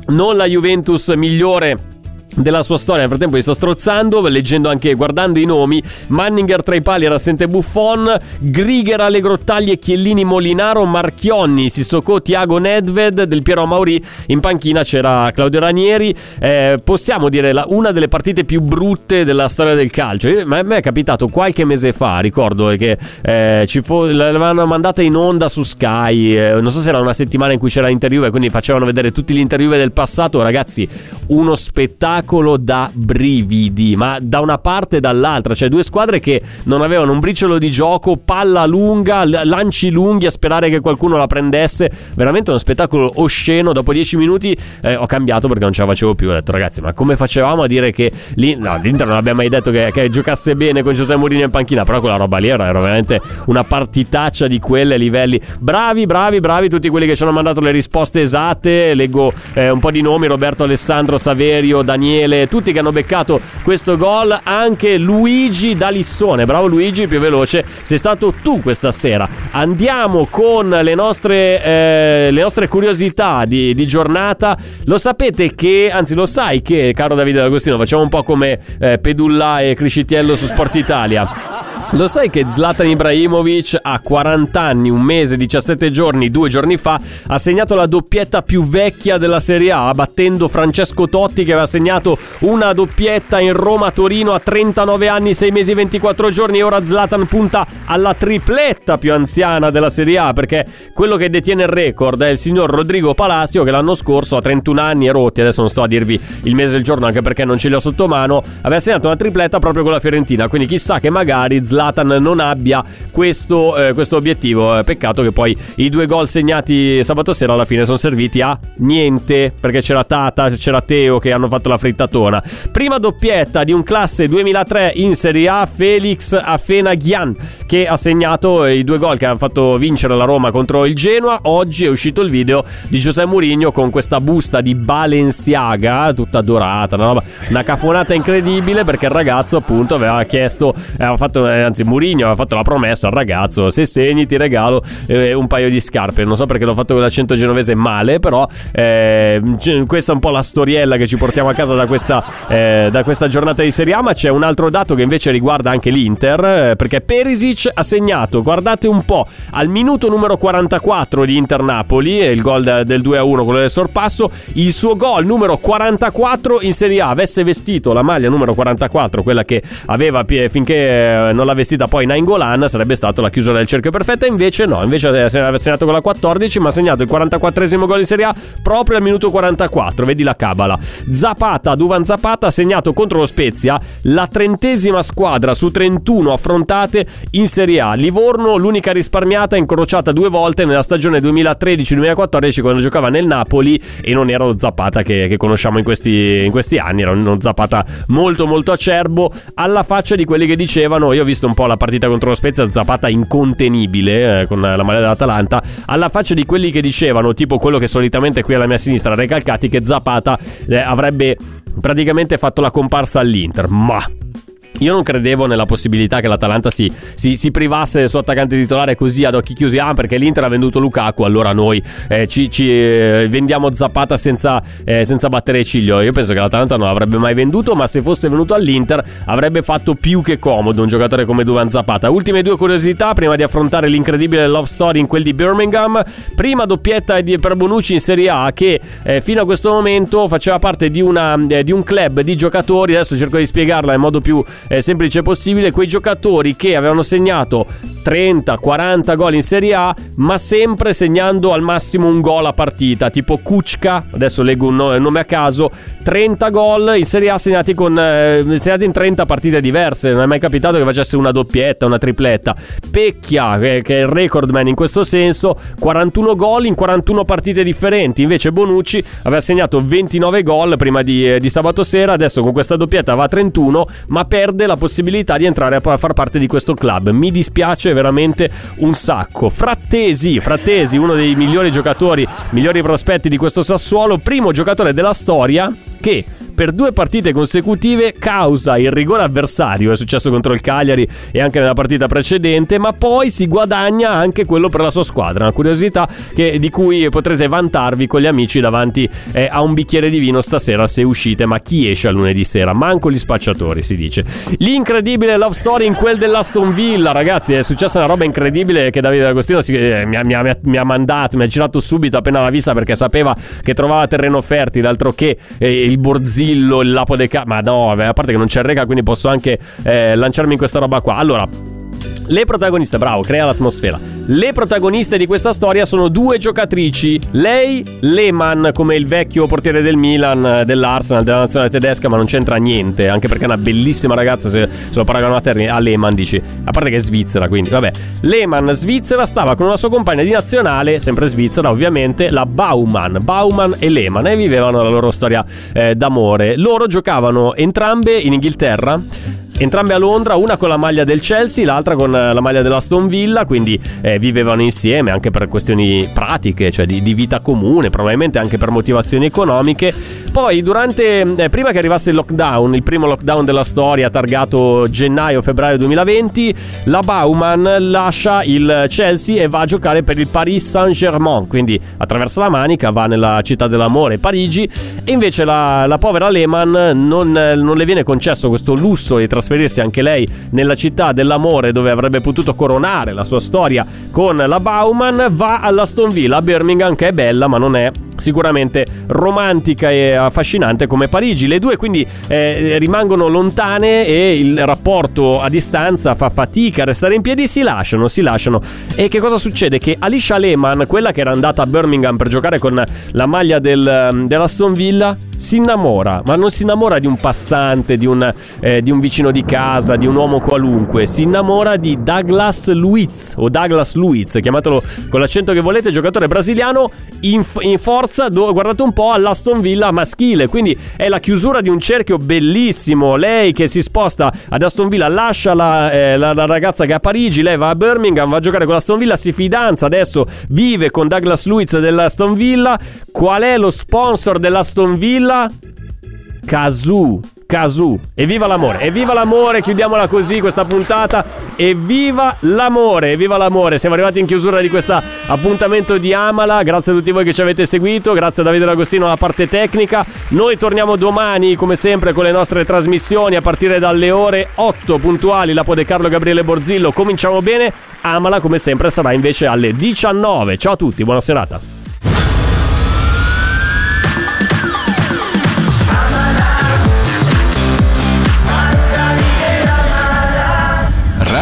non la Juventus migliore della sua storia. Nel frattempo li sto strozzando, leggendo anche, guardando i nomi. Manninger tra i pali era assente Buffon, Grigher, Allegro Tagli, Chiellini, Molinaro, Marchionni, Sissoko, Tiago Nedved, Del Piero Mauri. In panchina c'era Claudio Ranieri. Eh, possiamo dire la, una delle partite più brutte della storia del calcio. A me è capitato qualche mese fa, ricordo che eh, ci fu, l'avevano mandata in onda su Sky. Eh, non so se era una settimana in cui c'era l'interview e quindi facevano vedere tutti gli interview del passato. Ragazzi, uno spettacolo spettacolo da brividi, ma da una parte e dall'altra, cioè due squadre che non avevano un briciolo di gioco, palla lunga, lanci lunghi a sperare che qualcuno la prendesse, veramente uno spettacolo osceno. Dopo dieci minuti eh, ho cambiato perché non ce la facevo più, ho detto ragazzi, ma come facevamo a dire che lì, no, l'Inter non abbiamo mai detto che, che giocasse bene con Giuseppe Mourinho in panchina, però quella roba lì era, era veramente una partitaccia di quelle livelli. Bravi, bravi, bravi tutti quelli che ci hanno mandato le risposte esatte, leggo eh, un po' di nomi, Roberto Alessandro Saverio, Daniele Daniele, tutti che hanno beccato questo gol, anche Luigi Dalissone. Bravo Luigi, più veloce, sei stato tu questa sera. Andiamo con le nostre, eh, le nostre curiosità di, di, giornata. Lo sapete che, anzi lo sai che, caro Davide D'Agostino, facciamo un po' come eh, Pedulla e Criscitiello su Sport Italia. Lo sai che Zlatan Ibrahimovic a 40 anni, un mese, 17 giorni, due giorni fa, ha segnato la doppietta più vecchia della Serie A, battendo Francesco Totti che aveva segnato segnato una doppietta in Roma-Torino a 39 anni, 6 mesi e 24 giorni. E ora Zlatan punta alla tripletta più anziana della Serie A perché quello che detiene il record è il signor Rodrigo Palacio che l'anno scorso a 31 anni e rotti, adesso non sto a dirvi il mese del giorno anche perché non ce li ho sotto mano, aveva segnato una tripletta proprio con la Fiorentina, quindi chissà che magari Zlatan non abbia questo, eh, questo obiettivo, eh, peccato che poi i due gol segnati sabato sera alla fine sono serviti a niente perché c'era Tata, c'era Teo che hanno fatto la frittatona. Prima doppietta di un classe 2003 in Serie A, Felix Afenaghian che ha segnato i due gol che hanno fatto vincere la Roma contro il Genoa. Oggi è uscito il video di Giuseppe Mourinho con questa busta di Balenciaga, tutta dorata, una, roba, una cafonata incredibile perché il ragazzo appunto aveva chiesto, aveva fatto, eh, anzi Mourinho aveva fatto la promessa al ragazzo, se segni ti regalo eh, un paio di scarpe. Non so perché l'ho fatto con l'accento genovese male, però eh, questa è un po' la storiella che ci portiamo a casa da questa, eh, da questa giornata di Serie A, ma c'è un altro dato che invece riguarda anche l'Inter, eh, perché Perisic ha segnato, guardate un po', al minuto numero 44 di Inter-Napoli, il gol del 2-1, quello del sorpasso, il suo gol numero 44 in Serie A, avesse vestito la maglia numero 44, quella che aveva finché eh, non l'ha vestita poi Nainggolan, sarebbe stato la chiusura del cerchio perfetta, invece no, invece ha segnato con la 14, ma ha segnato il 44esimo gol in Serie A proprio al minuto 44, vedi la cabala. Zapata, Duvan Zapata ha segnato contro lo Spezia la trentesima squadra su 31 affrontate in Serie A. Livorno, l'unica risparmiata, incrociata due volte nella stagione 2013-2014 quando giocava nel Napoli e non era lo Zapata che, che conosciamo in questi, in questi, anni, era uno Zapata molto molto acerbo, alla faccia di quelli che dicevano, io ho visto un po' la partita contro lo Spezia, Zapata incontenibile eh, con la maglia dell'Atalanta, alla faccia di quelli che dicevano, tipo quello che solitamente qui alla mia sinistra recalcati, che Zapata eh, avrebbe praticamente fatto la comparsa all'Inter, ma io non credevo nella possibilità che l'Atalanta si, si, si, privasse del suo attaccante titolare così ad occhi chiusi. Ah, perché l'Inter ha venduto Lukaku, allora noi eh, ci, ci eh, vendiamo Zappata senza, eh, senza, battere ciglio. Io penso che l'Atalanta non l'avrebbe mai venduto, ma se fosse venuto all'Inter avrebbe fatto più che comodo un giocatore come Duvan Zapata. Ultime due curiosità prima di affrontare l'incredibile love story in quel di Birmingham. Prima doppietta per Bonucci in Serie A che eh, fino a questo momento faceva parte di, una, eh, di un club di giocatori. Adesso cerco di spiegarla in modo più eh, semplice possibile, quei giocatori che avevano segnato 30-40 gol in Serie A, ma sempre segnando al massimo un gol a partita, tipo Kuczka, adesso leggo un nome a caso, 30 gol in Serie A segnati, con, eh, segnati in 30 partite diverse, non è mai capitato che facesse una doppietta, una tripletta. Pecchia, che, che è il recordman in questo senso, 41 gol in 41 partite differenti, invece Bonucci aveva segnato 29 gol prima di, eh, di sabato sera, adesso con questa doppietta va a 31, ma perde perde la possibilità di entrare a far parte di questo club. Mi dispiace veramente un sacco. Frattesi, Frattesi, uno dei migliori giocatori, migliori prospetti di questo Sassuolo, primo giocatore della storia che per due partite consecutive causa il rigore avversario, è successo contro il Cagliari e anche nella partita precedente, ma poi si guadagna anche quello per la sua squadra, una curiosità che, di cui potrete vantarvi con gli amici davanti eh, a un bicchiere di vino stasera se uscite, ma chi esce a lunedì sera? Manco gli spacciatori, si dice. L'incredibile love story in quel dell'Aston Villa, ragazzi, è successa una roba incredibile che Davide Agostino si, eh, mi, ha, mi, ha, mi, ha, mandato, mi ha girato subito appena l'ha vista perché sapeva che trovava terreno fertile, altro che eh, il Borzillo Grillo, il Lapo de Ca... Ma no, a parte che non c'è rega, quindi posso anche eh, lanciarmi in questa roba qua. Allora, le protagoniste, bravo, crea l'atmosfera. Le protagoniste di questa storia sono due giocatrici. Lei, Lehmann, come il vecchio portiere del Milan, dell'Arsenal, della nazionale tedesca, ma non c'entra niente. Anche perché è una bellissima ragazza. Se, se lo paragono a Terni, a Lehmann, dici. A parte che è svizzera, quindi vabbè. Lehmann, svizzera, stava con una sua compagna di nazionale, sempre svizzera, ovviamente, la Baumann. Baumann e Lehmann e vivevano la loro storia eh, d'amore. Loro giocavano entrambe in Inghilterra entrambe a Londra, una con la maglia del Chelsea, l'altra con eh, la maglia dell'Aston Villa, quindi eh, vivevano insieme anche per questioni pratiche, cioè di, di, vita comune, probabilmente anche per motivazioni economiche. Poi, durante, eh, prima che arrivasse il lockdown, il primo lockdown della storia, targato gennaio-febbraio 2020, la Bauman lascia il Chelsea e va a giocare per il Paris Saint-Germain, quindi attraversa la manica, va nella città dell'amore, Parigi, e invece la, la povera Lehmann non, non le viene concesso questo lusso di trasferimento trasferirsi anche lei nella città dell'amore dove avrebbe potuto coronare la sua storia con la Bauman, va all'Aston Villa a Birmingham che è bella ma non è sicuramente romantica e affascinante come Parigi. Le due quindi eh, rimangono lontane e il rapporto a distanza fa fatica a restare in piedi, si lasciano, si lasciano. E che cosa succede? Che Alicia Lehman, quella che era andata a Birmingham per giocare con la maglia del, dell'Aston Villa, si innamora, ma non si innamora di un passante, di un, eh, di un, vicino di casa, di un uomo qualunque, si innamora di Douglas Luiz o Douglas Luiz, chiamatelo con l'accento che volete, giocatore brasiliano in, in forza, do, guardate un po' all'Aston Villa maschile, quindi è la chiusura di un cerchio bellissimo, lei che si sposta ad Aston Villa, lascia la, eh, la, la ragazza che è a Parigi, lei va a Birmingham, va a giocare con l'Aston Villa, si fidanza, adesso vive con Douglas Luiz dell'Aston Villa, qual è lo sponsor dell'Aston Villa? Kazoo. Kazoo. Evviva l'amore, evviva l'amore, chiudiamola così questa puntata. Evviva l'amore, evviva l'amore. Siamo arrivati in chiusura di questo appuntamento di Amala. Grazie a tutti voi che ci avete seguito, grazie a Davide D'Agostino alla parte tecnica. Noi torniamo domani, come sempre, con le nostre trasmissioni a partire dalle ore 8 puntuali. La Pode Carlo Gabriele Borzillo. Cominciamo bene. Amala, come sempre, sarà invece alle 19. Ciao a tutti, buona serata.